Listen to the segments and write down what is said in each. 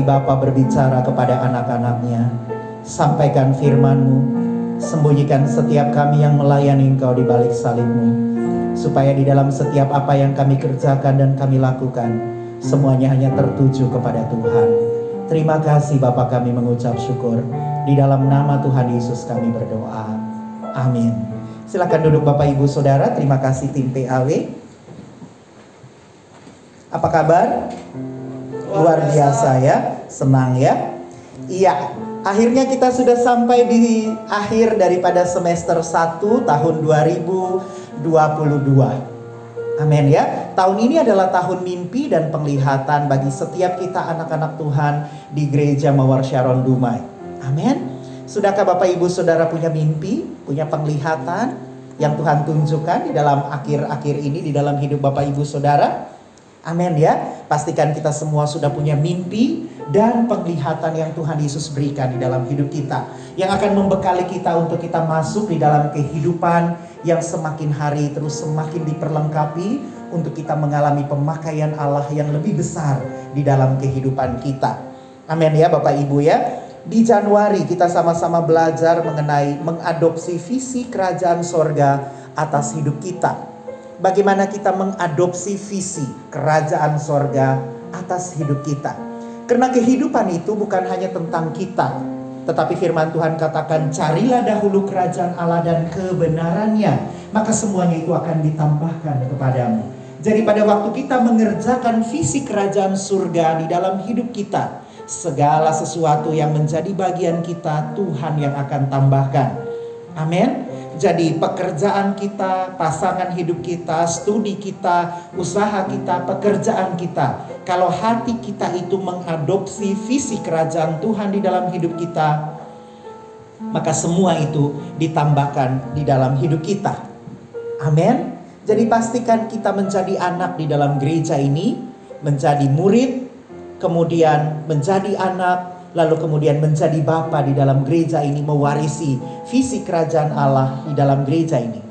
Seperti Bapa berbicara kepada anak-anaknya. Sampaikan firman-Mu. Sembunyikan setiap kami yang melayani Engkau di balik salibmu. Supaya di dalam setiap apa yang kami kerjakan dan kami lakukan, semuanya hanya tertuju kepada Tuhan. Terima kasih Bapak kami mengucap syukur. Di dalam nama Tuhan Yesus kami berdoa. Amin. Silakan duduk Bapak Ibu Saudara. Terima kasih tim PAW. Apa kabar? Luar biasa ya, senang ya. Iya, akhirnya kita sudah sampai di akhir daripada semester 1 tahun 2022. Amin ya. Tahun ini adalah tahun mimpi dan penglihatan bagi setiap kita anak-anak Tuhan di Gereja Mawar Sharon Dumai. Amin. Sudahkah Bapak Ibu Saudara punya mimpi, punya penglihatan yang Tuhan tunjukkan di dalam akhir-akhir ini di dalam hidup Bapak Ibu Saudara? Amin ya. Pastikan kita semua sudah punya mimpi dan penglihatan yang Tuhan Yesus berikan di dalam hidup kita. Yang akan membekali kita untuk kita masuk di dalam kehidupan yang semakin hari terus semakin diperlengkapi untuk kita mengalami pemakaian Allah yang lebih besar di dalam kehidupan kita. Amin ya Bapak Ibu ya. Di Januari kita sama-sama belajar mengenai mengadopsi visi kerajaan sorga atas hidup kita bagaimana kita mengadopsi visi kerajaan sorga atas hidup kita. Karena kehidupan itu bukan hanya tentang kita, tetapi firman Tuhan katakan carilah dahulu kerajaan Allah dan kebenarannya, maka semuanya itu akan ditambahkan kepadamu. Jadi pada waktu kita mengerjakan visi kerajaan surga di dalam hidup kita, segala sesuatu yang menjadi bagian kita Tuhan yang akan tambahkan. Amin. Jadi pekerjaan kita, pasangan hidup kita, studi kita, usaha kita, pekerjaan kita. Kalau hati kita itu mengadopsi visi kerajaan Tuhan di dalam hidup kita, maka semua itu ditambahkan di dalam hidup kita. Amin. Jadi pastikan kita menjadi anak di dalam gereja ini, menjadi murid, kemudian menjadi anak, lalu kemudian menjadi bapa di dalam gereja ini mewarisi visi kerajaan Allah di dalam gereja ini.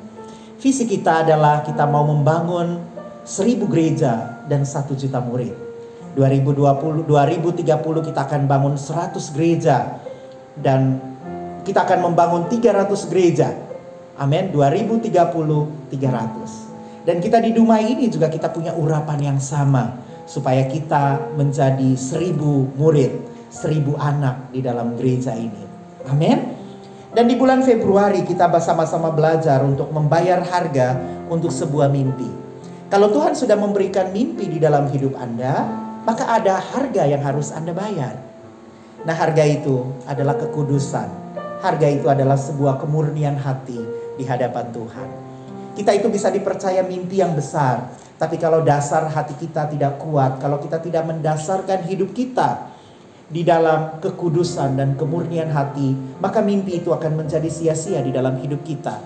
Visi kita adalah kita mau membangun seribu gereja dan satu juta murid. 2020, 2030 kita akan bangun 100 gereja dan kita akan membangun 300 gereja. Amin. 2030 300. Dan kita di Dumai ini juga kita punya urapan yang sama supaya kita menjadi seribu murid seribu anak di dalam gereja ini. Amin. Dan di bulan Februari kita bersama-sama belajar untuk membayar harga untuk sebuah mimpi. Kalau Tuhan sudah memberikan mimpi di dalam hidup Anda, maka ada harga yang harus Anda bayar. Nah, harga itu adalah kekudusan. Harga itu adalah sebuah kemurnian hati di hadapan Tuhan. Kita itu bisa dipercaya mimpi yang besar, tapi kalau dasar hati kita tidak kuat, kalau kita tidak mendasarkan hidup kita di dalam kekudusan dan kemurnian hati, maka mimpi itu akan menjadi sia-sia di dalam hidup kita.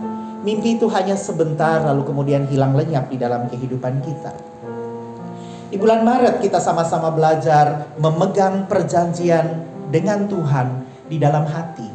Mimpi itu hanya sebentar lalu kemudian hilang lenyap di dalam kehidupan kita. Di bulan Maret kita sama-sama belajar memegang perjanjian dengan Tuhan di dalam hati.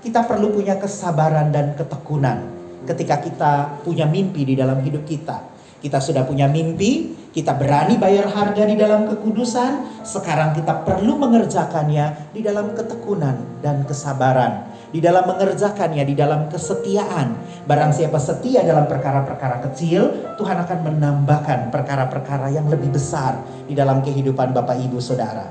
Kita perlu punya kesabaran dan ketekunan ketika kita punya mimpi di dalam hidup kita. Kita sudah punya mimpi, kita berani bayar harga di dalam kekudusan. Sekarang kita perlu mengerjakannya di dalam ketekunan dan kesabaran. Di dalam mengerjakannya, di dalam kesetiaan. Barang siapa setia dalam perkara-perkara kecil, Tuhan akan menambahkan perkara-perkara yang lebih besar di dalam kehidupan Bapak Ibu Saudara.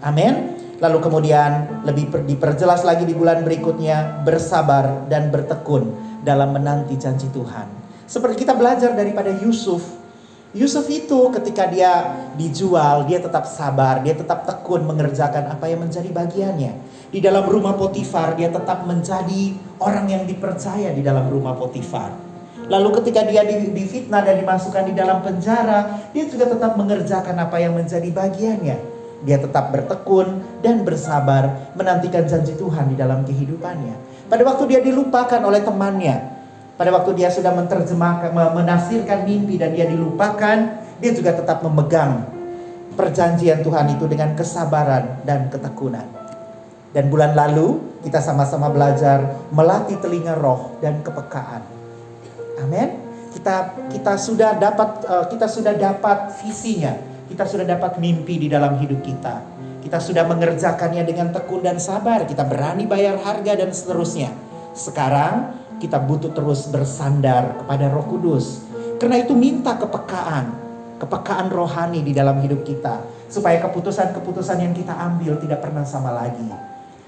Amin. Lalu kemudian lebih diperjelas lagi di bulan berikutnya, bersabar dan bertekun dalam menanti janji Tuhan. Seperti kita belajar daripada Yusuf. Yusuf itu ketika dia dijual, dia tetap sabar, dia tetap tekun mengerjakan apa yang menjadi bagiannya. Di dalam rumah Potifar, dia tetap menjadi orang yang dipercaya di dalam rumah Potifar. Lalu ketika dia difitnah dan dimasukkan di dalam penjara, dia juga tetap mengerjakan apa yang menjadi bagiannya. Dia tetap bertekun dan bersabar menantikan janji Tuhan di dalam kehidupannya. Pada waktu dia dilupakan oleh temannya, pada waktu dia sudah menerjemahkan, menafsirkan mimpi dan dia dilupakan, dia juga tetap memegang perjanjian Tuhan itu dengan kesabaran dan ketekunan. Dan bulan lalu kita sama-sama belajar melatih telinga roh dan kepekaan. Amin. Kita kita sudah dapat uh, kita sudah dapat visinya Kita sudah dapat mimpi di dalam hidup kita. Kita sudah mengerjakannya dengan tekun dan sabar. Kita berani bayar harga dan seterusnya. Sekarang kita butuh terus bersandar kepada Roh Kudus. Karena itu minta kepekaan, kepekaan rohani di dalam hidup kita supaya keputusan-keputusan yang kita ambil tidak pernah sama lagi.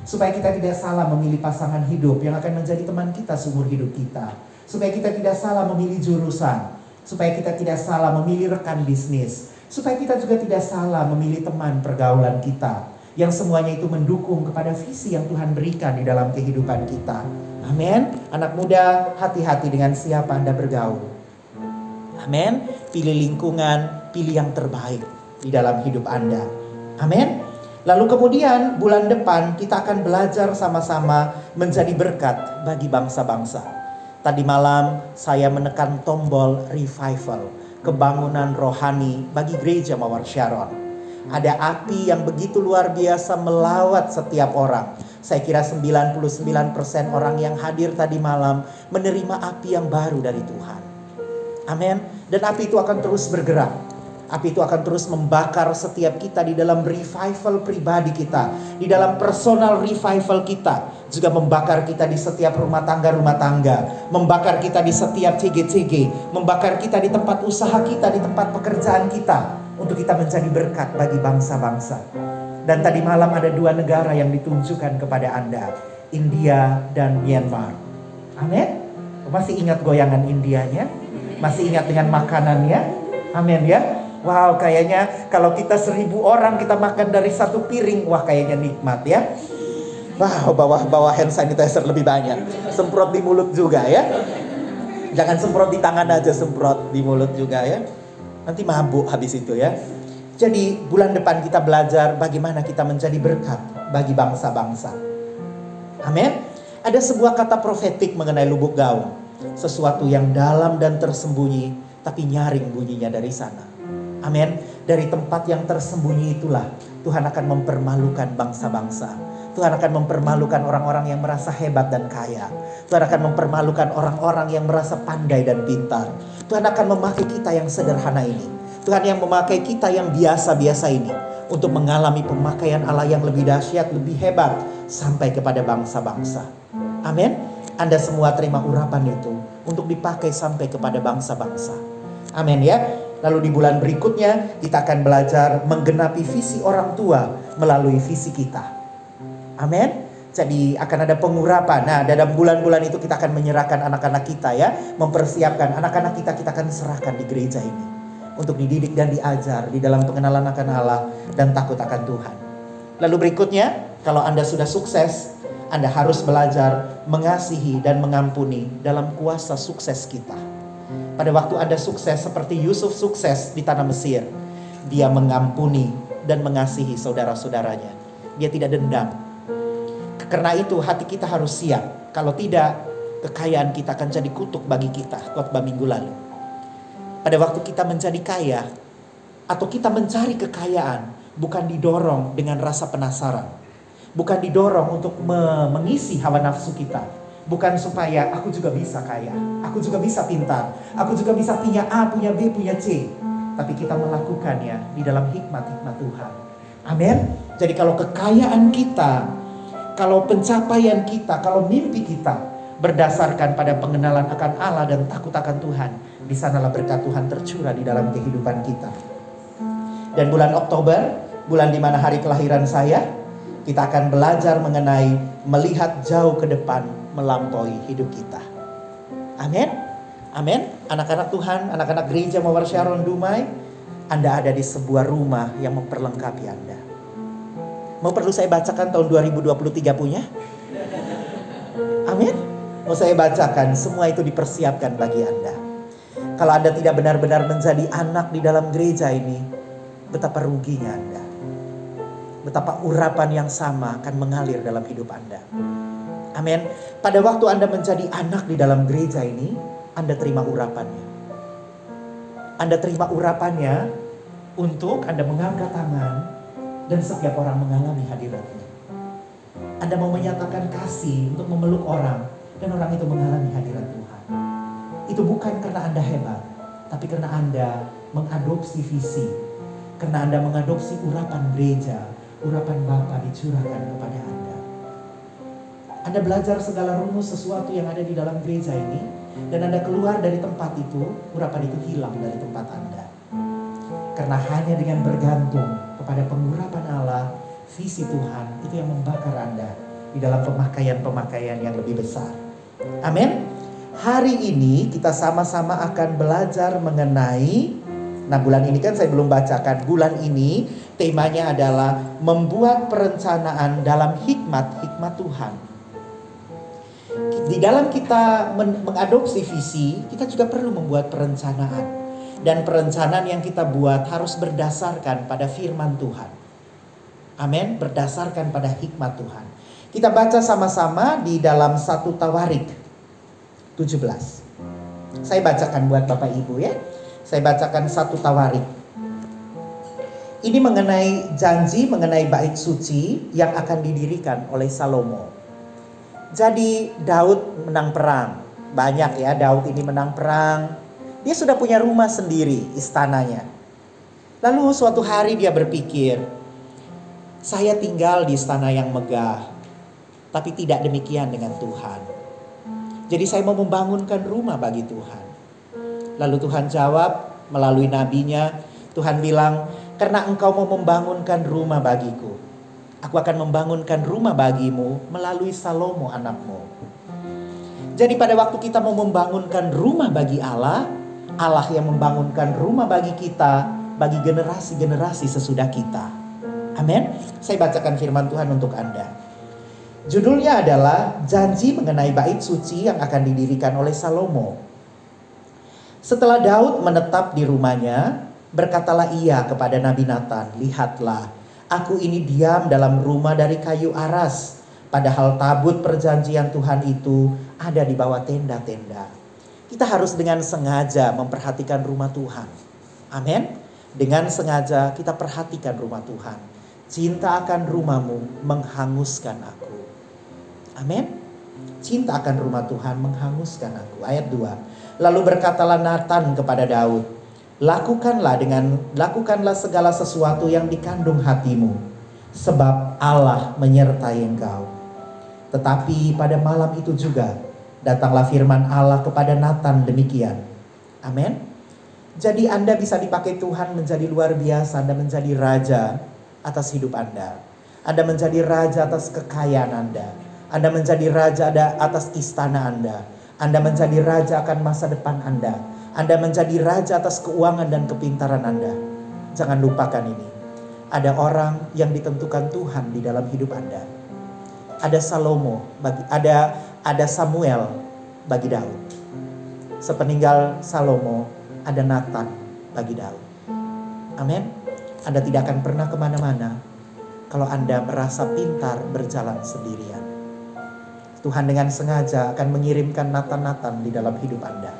Supaya kita tidak salah memilih pasangan hidup yang akan menjadi teman kita seumur hidup kita. Supaya kita tidak salah memilih jurusan. Supaya kita tidak salah memilih rekan bisnis. Supaya kita juga tidak salah memilih teman pergaulan kita. Yang semuanya itu mendukung kepada visi yang Tuhan berikan di dalam kehidupan kita. Amin. Anak muda, hati-hati dengan siapa Anda bergaul. Amin. Pilih lingkungan, pilih yang terbaik di dalam hidup Anda. Amin. Lalu kemudian bulan depan kita akan belajar sama-sama menjadi berkat bagi bangsa-bangsa. Tadi malam saya menekan tombol revival, kebangunan rohani bagi gereja Mawar Sharon. Ada api yang begitu luar biasa melawat setiap orang. Saya kira 99% orang yang hadir tadi malam menerima api yang baru dari Tuhan. Amin. Dan api itu akan terus bergerak Api itu akan terus membakar setiap kita di dalam revival pribadi kita, di dalam personal revival kita, juga membakar kita di setiap rumah tangga-rumah tangga, membakar kita di setiap CG-CG, membakar kita di tempat usaha kita, di tempat pekerjaan kita, untuk kita menjadi berkat bagi bangsa-bangsa. Dan tadi malam ada dua negara yang ditunjukkan kepada Anda, India dan Myanmar. Amin. Masih ingat goyangan Indianya? Masih ingat dengan makanannya? Amin ya. Wow, kayaknya kalau kita seribu orang kita makan dari satu piring, wah kayaknya nikmat ya. Wow, bawah-bawah hand sanitizer lebih banyak. Semprot di mulut juga ya. Jangan semprot di tangan aja, semprot di mulut juga ya. Nanti mabuk habis itu ya. Jadi bulan depan kita belajar bagaimana kita menjadi berkat bagi bangsa-bangsa. Amin. Ada sebuah kata profetik mengenai lubuk gaung. Sesuatu yang dalam dan tersembunyi, tapi nyaring bunyinya dari sana. Amin. Dari tempat yang tersembunyi itulah Tuhan akan mempermalukan bangsa-bangsa. Tuhan akan mempermalukan orang-orang yang merasa hebat dan kaya. Tuhan akan mempermalukan orang-orang yang merasa pandai dan pintar. Tuhan akan memakai kita yang sederhana ini. Tuhan yang memakai kita yang biasa-biasa ini untuk mengalami pemakaian Allah yang lebih dahsyat, lebih hebat sampai kepada bangsa-bangsa. Amin. Anda semua terima urapan itu untuk dipakai sampai kepada bangsa-bangsa. Amin ya. Lalu di bulan berikutnya kita akan belajar menggenapi visi orang tua melalui visi kita. Amin. Jadi akan ada pengurapan. Nah, dalam bulan-bulan itu kita akan menyerahkan anak-anak kita ya, mempersiapkan anak-anak kita kita akan serahkan di gereja ini untuk dididik dan diajar di dalam pengenalan akan Allah dan takut akan Tuhan. Lalu berikutnya, kalau Anda sudah sukses, Anda harus belajar mengasihi dan mengampuni dalam kuasa sukses kita. Pada waktu Anda sukses seperti Yusuf sukses di tanah Mesir. Dia mengampuni dan mengasihi saudara-saudaranya. Dia tidak dendam. Karena itu hati kita harus siap. Kalau tidak, kekayaan kita akan jadi kutuk bagi kita. Khotbah minggu lalu. Pada waktu kita menjadi kaya, atau kita mencari kekayaan, bukan didorong dengan rasa penasaran. Bukan didorong untuk mengisi hawa nafsu kita Bukan supaya aku juga bisa kaya, aku juga bisa pintar, aku juga bisa punya A, punya B, punya C. Tapi kita melakukannya di dalam hikmat-hikmat Tuhan. Amin. Jadi kalau kekayaan kita, kalau pencapaian kita, kalau mimpi kita berdasarkan pada pengenalan akan Allah dan takut akan Tuhan, di sanalah berkat Tuhan tercurah di dalam kehidupan kita. Dan bulan Oktober, bulan di mana hari kelahiran saya, kita akan belajar mengenai melihat jauh ke depan melampaui hidup kita. Amin. Amin. Anak-anak Tuhan, anak-anak gereja Mawar Sharon Dumai, Anda ada di sebuah rumah yang memperlengkapi Anda. Mau perlu saya bacakan tahun 2023 punya? Amin. Mau saya bacakan, semua itu dipersiapkan bagi Anda. Kalau Anda tidak benar-benar menjadi anak di dalam gereja ini, betapa ruginya Anda. Betapa urapan yang sama akan mengalir dalam hidup Anda. Amin. Pada waktu Anda menjadi anak di dalam gereja ini, Anda terima urapannya. Anda terima urapannya untuk Anda mengangkat tangan dan setiap orang mengalami hadiratnya. Anda mau menyatakan kasih untuk memeluk orang dan orang itu mengalami hadirat Tuhan. Itu bukan karena Anda hebat, tapi karena Anda mengadopsi visi Karena Anda mengadopsi urapan gereja, urapan Bapa dicurahkan kepada Anda. Anda belajar segala rumus sesuatu yang ada di dalam gereja ini, dan Anda keluar dari tempat itu, urapan itu hilang dari tempat Anda. Karena hanya dengan bergantung kepada pengurapan Allah, visi Tuhan, itu yang membakar Anda di dalam pemakaian-pemakaian yang lebih besar. Amin. Hari ini kita sama-sama akan belajar mengenai Nah bulan ini kan saya belum bacakan. Bulan ini temanya adalah membuat perencanaan dalam hikmat-hikmat Tuhan. Di dalam kita mengadopsi visi, kita juga perlu membuat perencanaan. Dan perencanaan yang kita buat harus berdasarkan pada firman Tuhan. Amin, berdasarkan pada hikmat Tuhan. Kita baca sama-sama di dalam satu Tawarik 17. Saya bacakan buat Bapak Ibu ya. Saya bacakan satu tawarik. Ini mengenai janji mengenai bait suci yang akan didirikan oleh Salomo. Jadi Daud menang perang. Banyak ya Daud ini menang perang. Dia sudah punya rumah sendiri, istananya. Lalu suatu hari dia berpikir, saya tinggal di istana yang megah, tapi tidak demikian dengan Tuhan. Jadi saya mau membangunkan rumah bagi Tuhan. Lalu Tuhan jawab melalui nabinya, Tuhan bilang, karena engkau mau membangunkan rumah bagiku. Aku akan membangunkan rumah bagimu melalui Salomo anakmu. Jadi pada waktu kita mau membangunkan rumah bagi Allah, Allah yang membangunkan rumah bagi kita, bagi generasi-generasi sesudah kita. Amin. Saya bacakan firman Tuhan untuk Anda. Judulnya adalah janji mengenai bait suci yang akan didirikan oleh Salomo. Setelah Daud menetap di rumahnya, berkatalah ia kepada Nabi Nathan, "Lihatlah, aku ini diam dalam rumah dari kayu aras, padahal tabut perjanjian Tuhan itu ada di bawah tenda-tenda." Kita harus dengan sengaja memperhatikan rumah Tuhan. Amin. Dengan sengaja kita perhatikan rumah Tuhan. Cinta akan rumahmu menghanguskan aku. Amin. Cinta akan rumah Tuhan menghanguskan aku. Ayat 2. Lalu berkatalah Nathan kepada Daud, lakukanlah dengan lakukanlah segala sesuatu yang dikandung hatimu, sebab Allah menyertai engkau. Tetapi pada malam itu juga datanglah firman Allah kepada Nathan demikian. Amin. Jadi Anda bisa dipakai Tuhan menjadi luar biasa, Anda menjadi raja atas hidup Anda. Anda menjadi raja atas kekayaan Anda. Anda menjadi raja atas istana Anda. Anda menjadi raja akan masa depan Anda. Anda menjadi raja atas keuangan dan kepintaran Anda. Jangan lupakan ini. Ada orang yang ditentukan Tuhan di dalam hidup Anda. Ada Salomo, ada ada Samuel bagi Daud. Sepeninggal Salomo, ada Nathan bagi Daud. Amin. Anda tidak akan pernah ke mana-mana kalau Anda merasa pintar berjalan sendirian. Tuhan dengan sengaja akan mengirimkan Nathan-Nathan di dalam hidup Anda.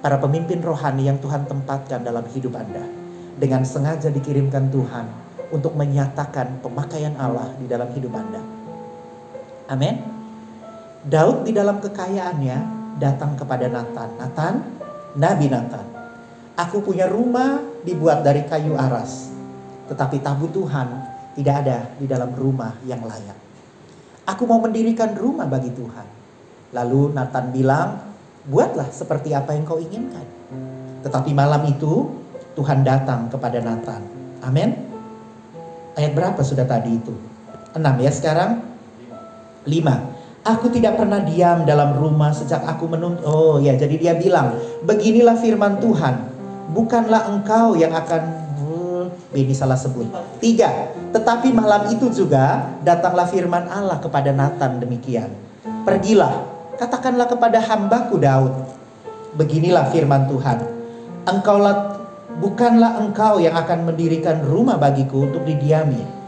Para pemimpin rohani yang Tuhan tempatkan dalam hidup Anda. Dengan sengaja dikirimkan Tuhan untuk menyatakan pemakaian Allah di dalam hidup Anda. Amin. Daud di dalam kekayaannya datang kepada Nathan. Nathan, Nabi Nathan. Aku punya rumah dibuat dari kayu aras. Tetapi tabut Tuhan tidak ada di dalam rumah yang layak. Aku mau mendirikan rumah bagi Tuhan. Lalu Nathan bilang, buatlah seperti apa yang kau inginkan. Tetapi malam itu Tuhan datang kepada Nathan. Amin. Ayat berapa sudah tadi itu? Enam ya sekarang? Lima. Aku tidak pernah diam dalam rumah sejak aku menuntut. Oh ya, jadi dia bilang, beginilah firman Tuhan. Bukanlah engkau yang akan ini salah sebut. Tiga, tetapi malam itu juga datanglah firman Allah kepada Nathan demikian. Pergilah, katakanlah kepada hambaku Daud. Beginilah firman Tuhan. Engkaulah bukanlah engkau yang akan mendirikan rumah bagiku untuk didiami.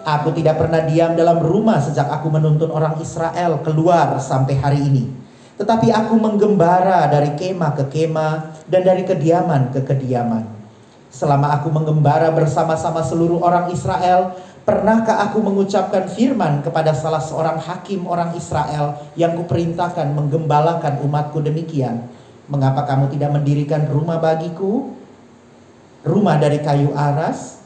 Aku tidak pernah diam dalam rumah sejak aku menuntun orang Israel keluar sampai hari ini. Tetapi aku menggembara dari kemah ke kemah dan dari kediaman ke kediaman. Selama aku mengembara bersama-sama seluruh orang Israel, pernahkah aku mengucapkan firman kepada salah seorang hakim orang Israel yang kuperintahkan menggembalakan umatku demikian? Mengapa kamu tidak mendirikan rumah bagiku? Rumah dari kayu aras?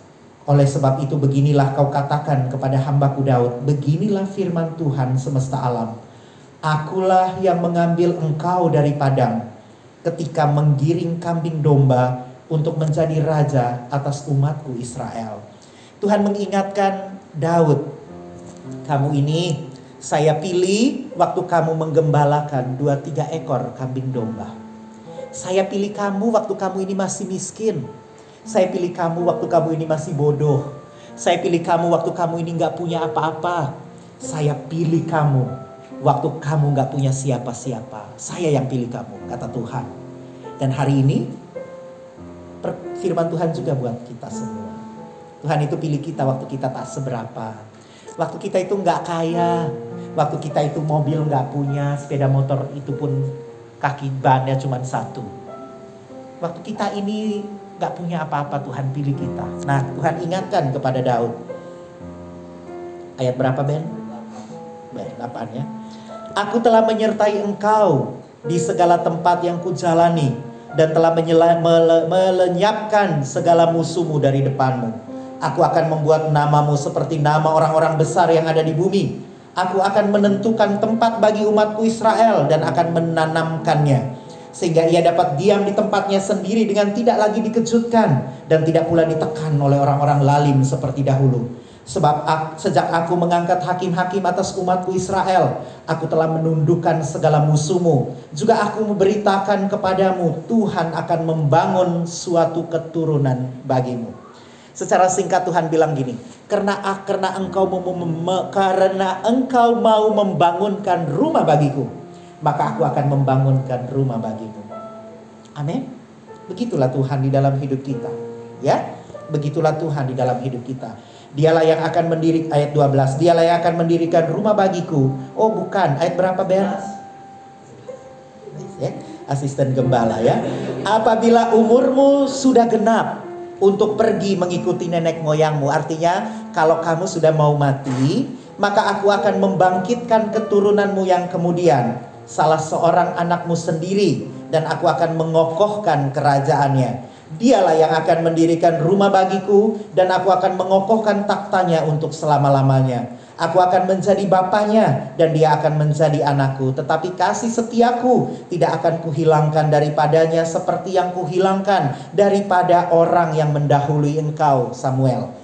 Oleh sebab itu beginilah kau katakan kepada hambaku Daud, beginilah firman Tuhan semesta alam. Akulah yang mengambil engkau dari padang ketika menggiring kambing domba untuk menjadi raja atas umatku Israel. Tuhan mengingatkan Daud, kamu ini saya pilih waktu kamu menggembalakan dua tiga ekor kambing domba. Saya pilih kamu waktu kamu ini masih miskin saya pilih kamu waktu kamu ini masih bodoh. Saya pilih kamu waktu kamu ini nggak punya apa-apa. Saya pilih kamu waktu kamu nggak punya siapa-siapa. Saya yang pilih kamu, kata Tuhan. Dan hari ini firman Tuhan juga buat kita semua. Tuhan itu pilih kita waktu kita tak seberapa. Waktu kita itu nggak kaya, waktu kita itu mobil nggak punya, sepeda motor itu pun kaki bannya cuma satu. Waktu kita ini nggak punya apa-apa Tuhan pilih kita. Nah Tuhan ingatkan kepada Daud. Ayat berapa Ben? Ben, 8 ya. Aku telah menyertai engkau di segala tempat yang kujalani dan telah menyela, mele, melenyapkan segala musuhmu dari depanmu. Aku akan membuat namamu seperti nama orang-orang besar yang ada di bumi. Aku akan menentukan tempat bagi umatku Israel dan akan menanamkannya sehingga ia dapat diam di tempatnya sendiri dengan tidak lagi dikejutkan dan tidak pula ditekan oleh orang-orang lalim seperti dahulu. Sebab sejak aku mengangkat hakim-hakim atas umatku Israel, aku telah menundukkan segala musuhmu. Juga aku memberitakan kepadamu, Tuhan akan membangun suatu keturunan bagimu. Secara singkat Tuhan bilang gini, karena karena engkau karena engkau mau membangunkan rumah bagiku, maka aku akan membangunkan rumah bagimu. Amin. Begitulah Tuhan di dalam hidup kita. Ya, begitulah Tuhan di dalam hidup kita. Dialah yang akan mendirikan ayat 12. Dialah yang akan mendirikan rumah bagiku. Oh, bukan. Ayat berapa, Ben? Ya, asisten gembala ya. Apabila umurmu sudah genap untuk pergi mengikuti nenek moyangmu, artinya kalau kamu sudah mau mati, maka aku akan membangkitkan keturunanmu yang kemudian salah seorang anakmu sendiri dan aku akan mengokohkan kerajaannya. Dialah yang akan mendirikan rumah bagiku dan aku akan mengokohkan taktanya untuk selama-lamanya. Aku akan menjadi bapaknya dan dia akan menjadi anakku. Tetapi kasih setiaku tidak akan kuhilangkan daripadanya seperti yang kuhilangkan daripada orang yang mendahului engkau Samuel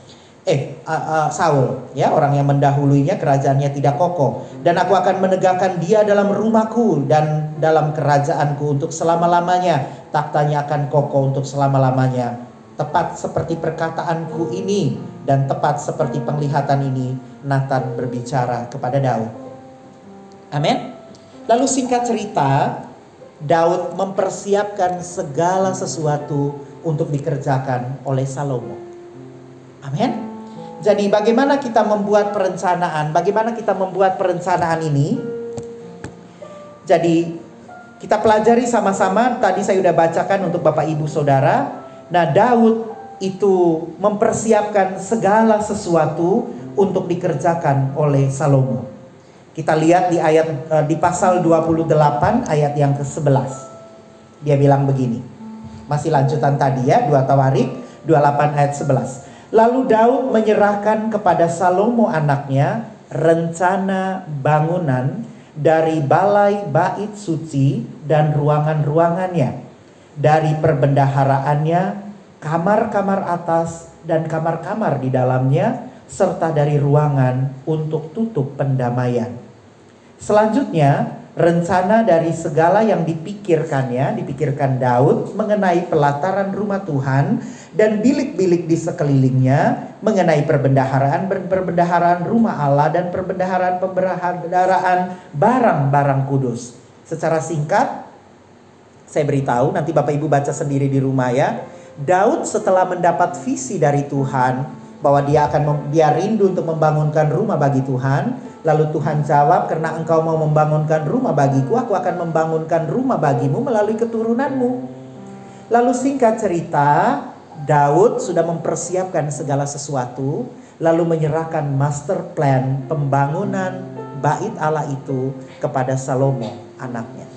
eh uh, uh, Saul ya orang yang mendahulunya kerajaannya tidak kokoh. Dan aku akan menegakkan dia dalam rumahku dan dalam kerajaanku untuk selama-lamanya. Taktanya akan kokoh untuk selama-lamanya. Tepat seperti perkataanku ini dan tepat seperti penglihatan ini Nathan berbicara kepada Daud. Amin. Lalu singkat cerita Daud mempersiapkan segala sesuatu untuk dikerjakan oleh Salomo. Amin jadi bagaimana kita membuat perencanaan? Bagaimana kita membuat perencanaan ini? Jadi kita pelajari sama-sama. Tadi saya sudah bacakan untuk Bapak Ibu Saudara. Nah, Daud itu mempersiapkan segala sesuatu untuk dikerjakan oleh Salomo. Kita lihat di ayat eh, di pasal 28 ayat yang ke-11. Dia bilang begini. Masih lanjutan tadi ya, 2 Tawarik 28 ayat 11. Lalu Daud menyerahkan kepada Salomo anaknya rencana bangunan dari balai bait suci dan ruangan-ruangannya, dari perbendaharaannya, kamar-kamar atas dan kamar-kamar di dalamnya, serta dari ruangan untuk tutup pendamaian. Selanjutnya, rencana dari segala yang dipikirkannya, dipikirkan Daud mengenai pelataran rumah Tuhan dan bilik-bilik di sekelilingnya mengenai perbendaharaan perbendaharaan rumah Allah dan perbendaharaan pembendaharaan barang-barang kudus. Secara singkat saya beritahu nanti Bapak Ibu baca sendiri di rumah ya. Daud setelah mendapat visi dari Tuhan bahwa dia akan dia rindu untuk membangunkan rumah bagi Tuhan, lalu Tuhan jawab karena engkau mau membangunkan rumah bagiku, aku akan membangunkan rumah bagimu melalui keturunanmu. Lalu singkat cerita, Daud sudah mempersiapkan segala sesuatu, lalu menyerahkan master plan pembangunan bait Allah itu kepada Salomo, anaknya.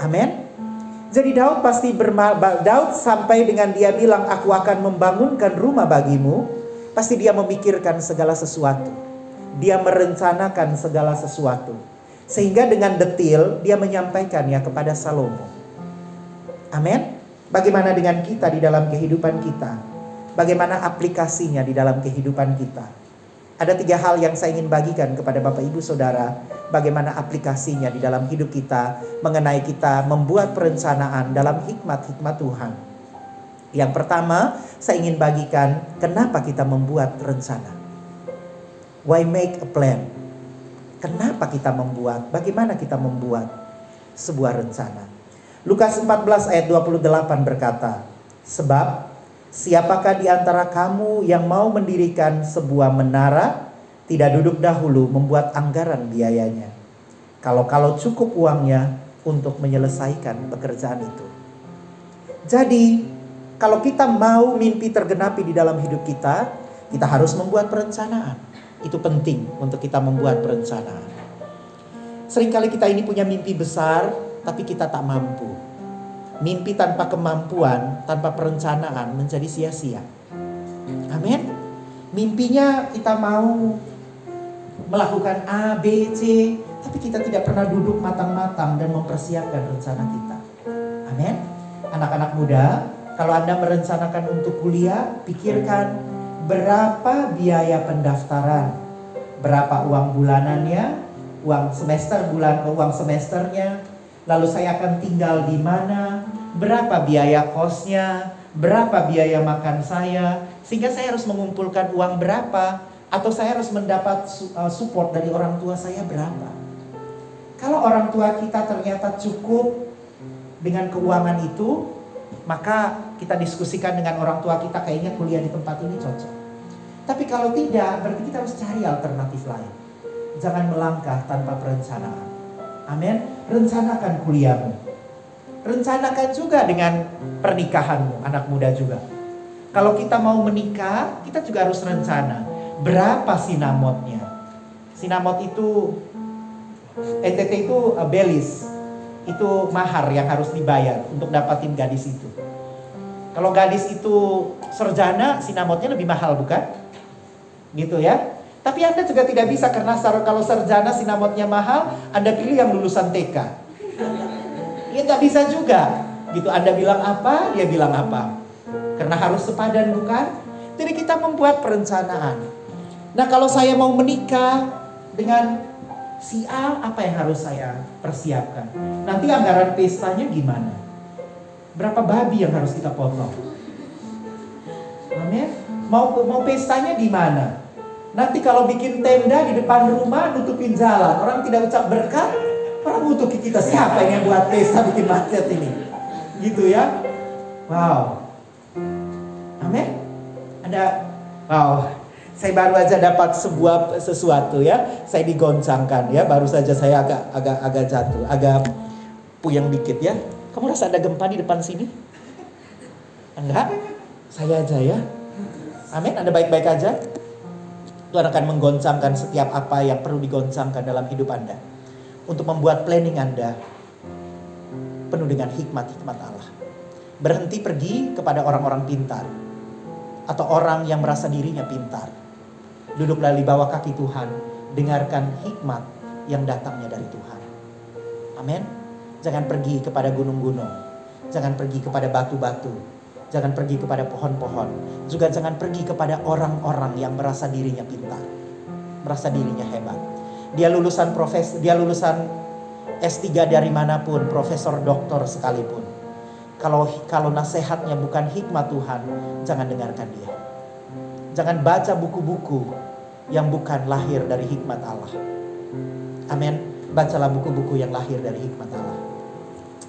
Amin. Jadi Daud pasti berma Daud sampai dengan dia bilang aku akan membangunkan rumah bagimu, pasti dia memikirkan segala sesuatu. Dia merencanakan segala sesuatu. Sehingga dengan detil dia menyampaikannya kepada Salomo. Amin. Bagaimana dengan kita di dalam kehidupan kita? Bagaimana aplikasinya di dalam kehidupan kita? Ada tiga hal yang saya ingin bagikan kepada Bapak Ibu Saudara. Bagaimana aplikasinya di dalam hidup kita mengenai kita membuat perencanaan dalam hikmat-hikmat Tuhan. Yang pertama, saya ingin bagikan kenapa kita membuat rencana. Why make a plan? Kenapa kita membuat? Bagaimana kita membuat sebuah rencana? Lukas 14 ayat 28 berkata, Sebab siapakah di antara kamu yang mau mendirikan sebuah menara, tidak duduk dahulu membuat anggaran biayanya. Kalau-kalau cukup uangnya untuk menyelesaikan pekerjaan itu. Jadi, kalau kita mau mimpi tergenapi di dalam hidup kita, kita harus membuat perencanaan. Itu penting untuk kita membuat perencanaan. Seringkali kita ini punya mimpi besar, tapi kita tak mampu. Mimpi tanpa kemampuan, tanpa perencanaan menjadi sia-sia. Amin. Mimpinya kita mau melakukan A, B, C, tapi kita tidak pernah duduk matang-matang dan mempersiapkan rencana kita. Amin. Anak-anak muda, kalau Anda merencanakan untuk kuliah, pikirkan berapa biaya pendaftaran, berapa uang bulanannya, uang semester bulan uang semesternya, lalu saya akan tinggal di mana, berapa biaya kosnya, berapa biaya makan saya, sehingga saya harus mengumpulkan uang berapa, atau saya harus mendapat uh, support dari orang tua saya berapa. Kalau orang tua kita ternyata cukup dengan keuangan itu, maka kita diskusikan dengan orang tua kita kayaknya kuliah di tempat ini cocok. Tapi kalau tidak, berarti kita harus cari alternatif lain. Jangan melangkah tanpa perencanaan. Amin. Rencanakan kuliahmu. Rencanakan juga dengan pernikahanmu, anak muda juga. Kalau kita mau menikah, kita juga harus rencana. Berapa sinamotnya? Sinamot itu, ETT itu uh, belis. Itu mahar yang harus dibayar untuk dapatin gadis itu. Kalau gadis itu serjana, sinamotnya lebih mahal bukan? Gitu ya. Tapi Anda juga tidak bisa karena kalau sarjana sinamotnya mahal, Anda pilih yang lulusan TK. Ya nggak bisa juga. Gitu Anda bilang apa, dia bilang apa. Karena harus sepadan bukan? Jadi kita membuat perencanaan. Nah kalau saya mau menikah dengan si A, apa yang harus saya persiapkan? Nanti anggaran pestanya gimana? Berapa babi yang harus kita potong? Amin. Mau mau pestanya di mana? Nanti kalau bikin tenda di depan rumah nutupin jalan, orang tidak ucap berkat, orang nutupi kita siapa yang buat pesta bikin macet ini? Gitu ya. Wow. Amin. Ada wow. Saya baru aja dapat sebuah sesuatu ya. Saya digoncangkan ya. Baru saja saya agak agak agak jatuh, agak puyeng dikit ya. Kamu rasa ada gempa di depan sini? Enggak? Saya aja ya. Amin. Anda baik-baik aja? Tuhan akan menggoncangkan setiap apa yang perlu digoncangkan dalam hidup Anda. Untuk membuat planning Anda penuh dengan hikmat-hikmat Allah. Berhenti pergi kepada orang-orang pintar. Atau orang yang merasa dirinya pintar. Duduklah di bawah kaki Tuhan. Dengarkan hikmat yang datangnya dari Tuhan. Amin. Jangan pergi kepada gunung-gunung. Jangan pergi kepada batu-batu Jangan pergi kepada pohon-pohon. Juga jangan pergi kepada orang-orang yang merasa dirinya pintar. Merasa dirinya hebat. Dia lulusan profes, dia lulusan S3 dari mana pun, profesor doktor sekalipun. Kalau kalau nasihatnya bukan hikmat Tuhan, jangan dengarkan dia. Jangan baca buku-buku yang bukan lahir dari hikmat Allah. Amin. Bacalah buku-buku yang lahir dari hikmat Allah.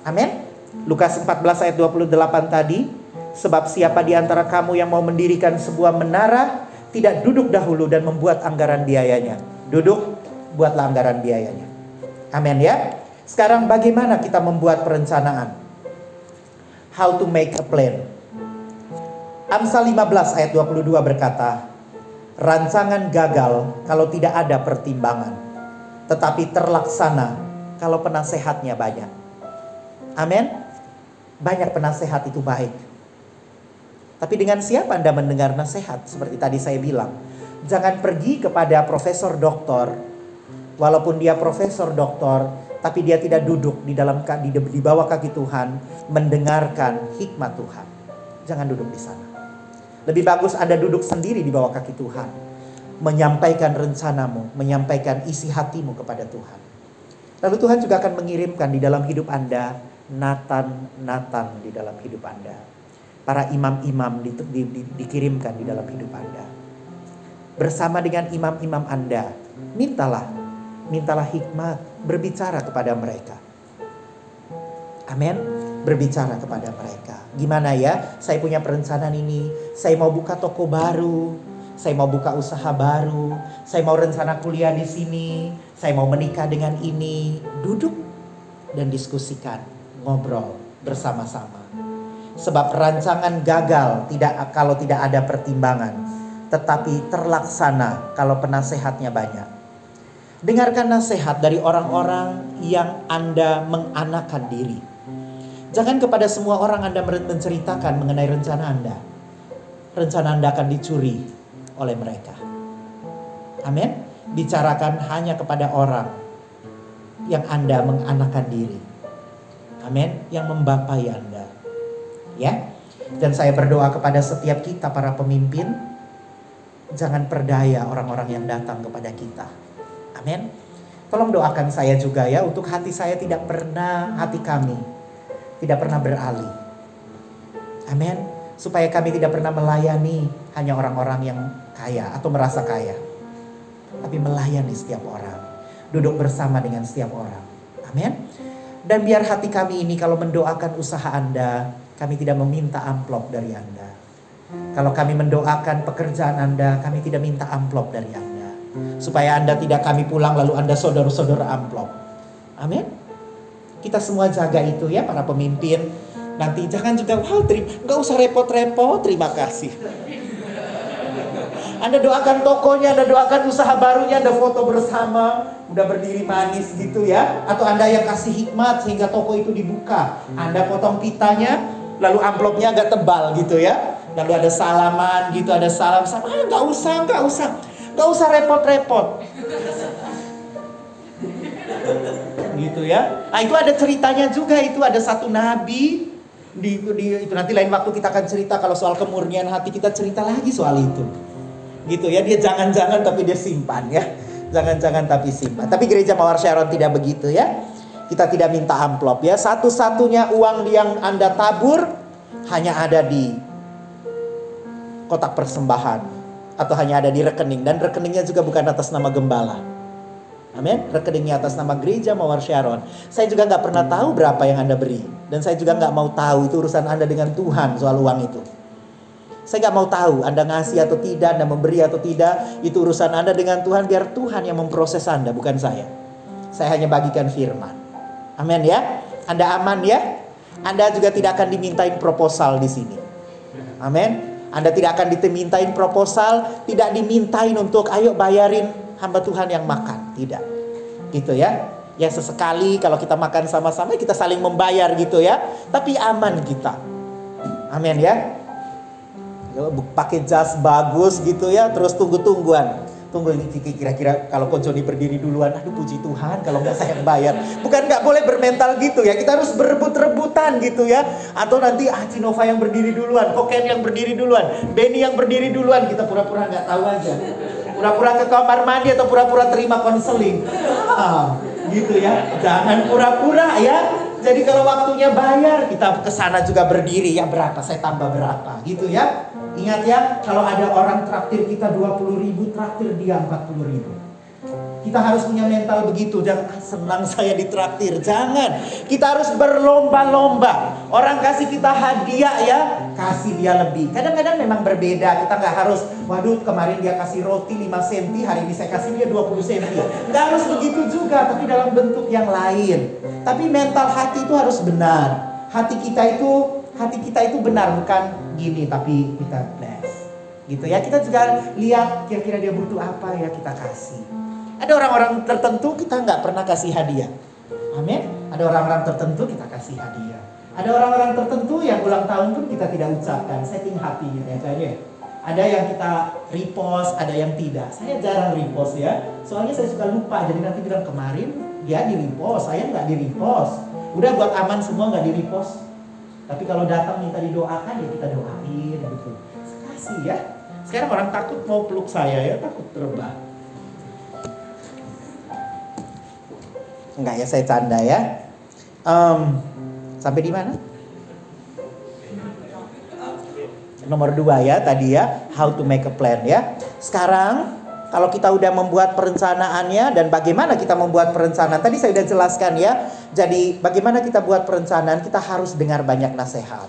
Amin. Lukas 14 ayat 28 tadi Sebab siapa di antara kamu yang mau mendirikan sebuah menara tidak duduk dahulu dan membuat anggaran biayanya. Duduk, buatlah anggaran biayanya. Amin ya. Sekarang bagaimana kita membuat perencanaan? How to make a plan. Amsal 15 ayat 22 berkata, Rancangan gagal kalau tidak ada pertimbangan, tetapi terlaksana kalau penasehatnya banyak. Amin. banyak penasehat itu baik. Tapi dengan siapa Anda mendengar nasihat? Seperti tadi saya bilang, jangan pergi kepada profesor doktor, walaupun dia profesor doktor, tapi dia tidak duduk di dalam di, bawah kaki Tuhan, mendengarkan hikmat Tuhan. Jangan duduk di sana. Lebih bagus Anda duduk sendiri di bawah kaki Tuhan, menyampaikan rencanamu, menyampaikan isi hatimu kepada Tuhan. Lalu Tuhan juga akan mengirimkan di dalam hidup Anda Nathan-Nathan di dalam hidup Anda. Para imam-imam di, di, di, dikirimkan di dalam hidup Anda. Bersama dengan imam-imam Anda, mintalah, mintalah hikmat berbicara kepada mereka. Amin. Berbicara kepada mereka. Gimana ya? Saya punya perencanaan ini. Saya mau buka toko baru saya mau buka usaha baru, saya mau rencana kuliah di sini, saya mau menikah dengan ini. Duduk dan diskusikan, ngobrol bersama-sama. Sebab rancangan gagal tidak kalau tidak ada pertimbangan, tetapi terlaksana kalau penasehatnya banyak. Dengarkan nasihat dari orang-orang yang Anda menganakan diri. Jangan kepada semua orang Anda menceritakan mengenai rencana Anda. Rencana Anda akan dicuri, oleh mereka. Amin. Bicarakan hanya kepada orang yang Anda menganakan diri. Amin. Yang membapai Anda. Ya. Dan saya berdoa kepada setiap kita para pemimpin. Jangan perdaya orang-orang yang datang kepada kita. Amin. Tolong doakan saya juga ya untuk hati saya tidak pernah hati kami tidak pernah beralih. Amin. Supaya kami tidak pernah melayani hanya orang-orang yang kaya atau merasa kaya. Tapi melayani setiap orang. Duduk bersama dengan setiap orang. Amin. Dan biar hati kami ini kalau mendoakan usaha Anda, kami tidak meminta amplop dari Anda. Kalau kami mendoakan pekerjaan Anda, kami tidak minta amplop dari Anda. Supaya Anda tidak kami pulang lalu Anda saudara-saudara amplop. Amin. Kita semua jaga itu ya para pemimpin. Nanti jangan juga, wow, terima, nggak usah repot-repot, terima kasih. Anda doakan tokonya, Anda doakan usaha barunya, Anda foto bersama, udah berdiri manis gitu ya. Atau Anda yang kasih hikmat sehingga toko itu dibuka. Anda potong pitanya, lalu amplopnya agak tebal gitu ya. Lalu ada salaman gitu, ada salam. Sama. Ah, gak usah, gak usah, gak usah repot-repot. gitu ya. Nah itu ada ceritanya juga. Itu ada satu nabi. Di, di itu nanti lain waktu kita akan cerita. Kalau soal kemurnian hati kita cerita lagi soal itu. Gitu ya. Dia jangan-jangan tapi dia simpan ya. Jangan-jangan tapi simpan. Tapi gereja Mawar Sharon tidak begitu ya kita tidak minta amplop ya satu-satunya uang yang anda tabur hanya ada di kotak persembahan atau hanya ada di rekening dan rekeningnya juga bukan atas nama gembala Amin. Rekeningnya atas nama gereja Mawar Sharon. Saya juga nggak pernah tahu berapa yang Anda beri. Dan saya juga nggak mau tahu itu urusan Anda dengan Tuhan soal uang itu. Saya nggak mau tahu Anda ngasih atau tidak, Anda memberi atau tidak. Itu urusan Anda dengan Tuhan. Biar Tuhan yang memproses Anda, bukan saya. Saya hanya bagikan firman. Amin ya. Anda aman ya. Anda juga tidak akan dimintain proposal di sini. Amin. Anda tidak akan dimintain proposal, tidak dimintain untuk ayo bayarin hamba Tuhan yang makan. Tidak. Gitu ya. Ya sesekali kalau kita makan sama-sama kita saling membayar gitu ya. Tapi aman kita. Amin ya pakai jas bagus gitu ya terus tunggu-tungguan tunggu ini kira-kira kalau Joni berdiri duluan aduh puji Tuhan kalau nggak saya bayar. Bukan nggak boleh bermental gitu ya kita harus berebut-rebutan gitu ya. Atau nanti ah Cinova yang berdiri duluan Koken yang berdiri duluan Benny yang berdiri duluan kita pura-pura nggak tahu aja. Pura-pura ke kamar mandi atau pura-pura terima konseling. Ah, gitu ya. Jangan pura-pura ya. Jadi kalau waktunya bayar, kita ke sana juga berdiri. Ya berapa, saya tambah berapa? Gitu ya. Ingat ya, kalau ada orang traktir kita 20 ribu, traktir dia 40 ribu. Kita harus punya mental begitu. Jangan ah, senang saya ditraktir. Jangan. Kita harus berlomba-lomba. Orang kasih kita hadiah ya, kasih dia lebih. Kadang-kadang memang berbeda. Kita nggak harus, waduh kemarin dia kasih roti 5 cm, hari ini saya kasih dia 20 cm. Nggak harus begitu juga, tapi dalam bentuk yang lain. Tapi mental hati itu harus benar. Hati kita itu, hati kita itu benar bukan gini, tapi kita bless. Gitu ya. Kita juga lihat kira-kira dia butuh apa ya kita kasih. Ada orang-orang tertentu kita nggak pernah kasih hadiah. Amin. Ada orang-orang tertentu kita kasih hadiah. Ada orang-orang tertentu yang ulang tahun pun kita tidak ucapkan, setting hati gitu ya kayaknya. Ada yang kita repost, ada yang tidak. Saya jarang repost ya, soalnya saya suka lupa. Jadi nanti bilang kemarin dia di repost, saya nggak di repost. Udah buat aman semua nggak di repost. Tapi kalau datang minta didoakan ya kita doain gitu. Kasih ya. Sekarang orang takut mau peluk saya ya, takut terbang. Enggak ya, saya canda ya. Um, sampai di mana? Nomor dua ya tadi ya, how to make a plan ya. Sekarang kalau kita udah membuat perencanaannya dan bagaimana kita membuat perencanaan. Tadi saya sudah jelaskan ya. Jadi bagaimana kita buat perencanaan, kita harus dengar banyak nasihat.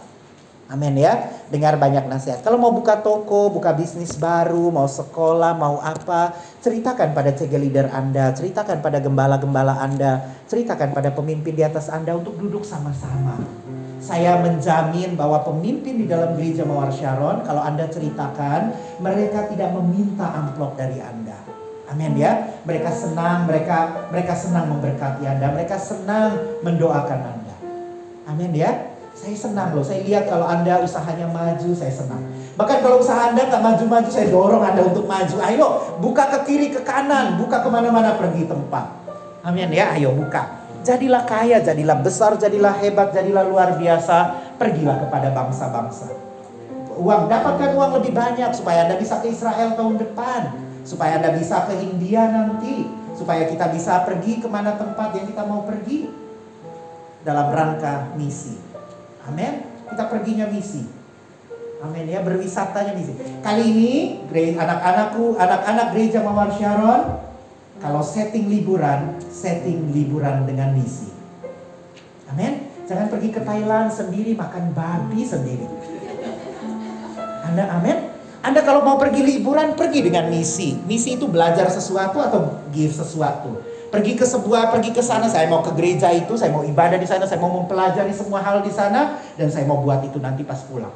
Amin ya, dengar banyak nasihat. Kalau mau buka toko, buka bisnis baru, mau sekolah, mau apa, ceritakan pada CG leader Anda, ceritakan pada gembala-gembala Anda, ceritakan pada pemimpin di atas Anda untuk duduk sama-sama. Saya menjamin bahwa pemimpin di dalam gereja Mawar Sharon, kalau Anda ceritakan, mereka tidak meminta amplop dari Anda. Amin ya. Mereka senang, mereka mereka senang memberkati Anda, mereka senang mendoakan Anda. Amin ya. Saya senang loh, saya lihat kalau Anda usahanya maju, saya senang. Bahkan kalau usaha Anda nggak maju-maju, saya dorong Anda untuk maju. Ayo, buka ke kiri, ke kanan, buka ke mana-mana, pergi tempat. Amin ya, ayo buka. Jadilah kaya, jadilah besar, jadilah hebat, jadilah luar biasa. Pergilah kepada bangsa-bangsa. Uang, dapatkan uang lebih banyak supaya Anda bisa ke Israel tahun depan. Supaya Anda bisa ke India nanti. Supaya kita bisa pergi ke mana tempat yang kita mau pergi. Dalam rangka misi. Amin. Kita perginya misi. Amin ya, berwisatanya misi. Kali ini anak-anakku, anak-anak gereja Mawar Sharon, kalau setting liburan, setting liburan dengan misi. Amin. Jangan pergi ke Thailand sendiri makan babi sendiri. Anda amin. Anda kalau mau pergi liburan, pergi dengan misi. Misi itu belajar sesuatu atau give sesuatu. Pergi ke sebuah, pergi ke sana, saya mau ke gereja itu, saya mau ibadah di sana, saya mau mempelajari semua hal di sana, dan saya mau buat itu nanti pas pulang.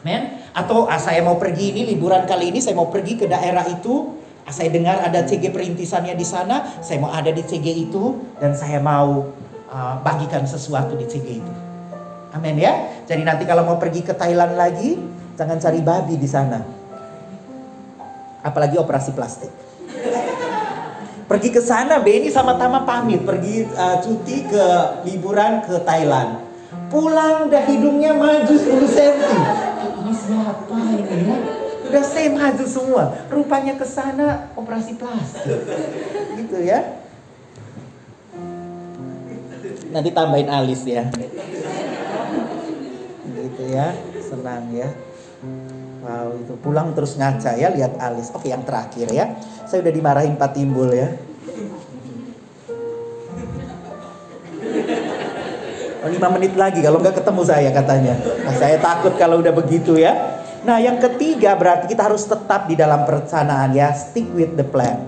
Amin. Atau ah, saya mau pergi ini, liburan kali ini, saya mau pergi ke daerah itu, saya dengar ada CG perintisannya di sana, saya mau ada di CG itu, dan saya mau uh, bagikan sesuatu di CG itu. Amin ya. Jadi nanti kalau mau pergi ke Thailand lagi, jangan cari babi di sana. Apalagi operasi plastik. Pergi ke sana, Benny sama Tama pamit pergi uh, cuti ke liburan ke Thailand. Pulang dah hidungnya maju 10 cm. Ini siapa ini ya? Udah saya maju semua. Rupanya ke sana operasi plastik. Gitu ya. Nanti tambahin alis ya. Gitu ya. Senang ya. Wow itu pulang terus ngaca ya lihat alis. Oke yang terakhir ya. Saya udah dimarahin Pak Timbul ya. Oh, 5 menit lagi kalau nggak ketemu saya katanya. Nah, saya takut kalau udah begitu ya. Nah yang ketiga berarti kita harus tetap di dalam perencanaan ya. Stick with the plan.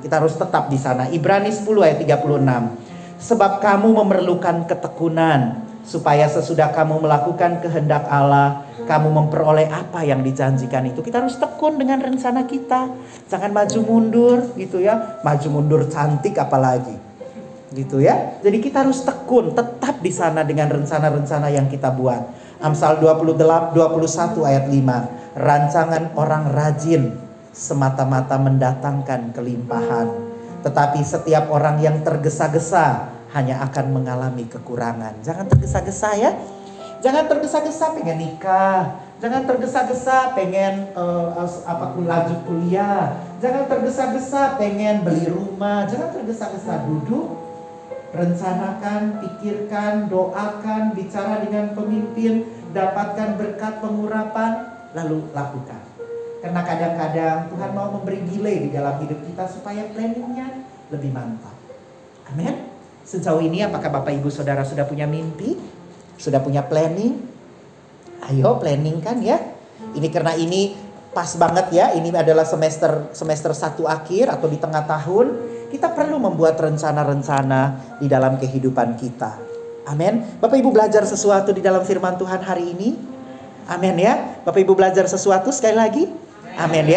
Kita harus tetap di sana. Ibrani 10 ayat 36. Sebab kamu memerlukan ketekunan supaya sesudah kamu melakukan kehendak Allah, kamu memperoleh apa yang dijanjikan itu. Kita harus tekun dengan rencana kita. Jangan maju mundur gitu ya. Maju mundur cantik apalagi. Gitu ya. Jadi kita harus tekun, tetap di sana dengan rencana-rencana yang kita buat. Amsal 28 21 ayat 5. Rancangan orang rajin semata-mata mendatangkan kelimpahan. Tetapi setiap orang yang tergesa-gesa hanya akan mengalami kekurangan. Jangan tergesa-gesa ya. Jangan tergesa-gesa pengen nikah. Jangan tergesa-gesa pengen uh, apa lanjut kuliah. Jangan tergesa-gesa pengen beli rumah. Jangan tergesa-gesa duduk rencanakan, pikirkan, doakan, bicara dengan pemimpin, dapatkan berkat pengurapan, lalu lakukan. Karena kadang-kadang Tuhan mau memberi delay di dalam hidup kita supaya planningnya lebih mantap. Amin. Sejauh ini apakah Bapak Ibu Saudara sudah punya mimpi? Sudah punya planning? Ayo planning kan ya. Ini karena ini pas banget ya. Ini adalah semester semester satu akhir atau di tengah tahun. Kita perlu membuat rencana-rencana di dalam kehidupan kita. Amin. Bapak Ibu belajar sesuatu di dalam firman Tuhan hari ini? Amin ya. Bapak Ibu belajar sesuatu sekali lagi? Amin ya.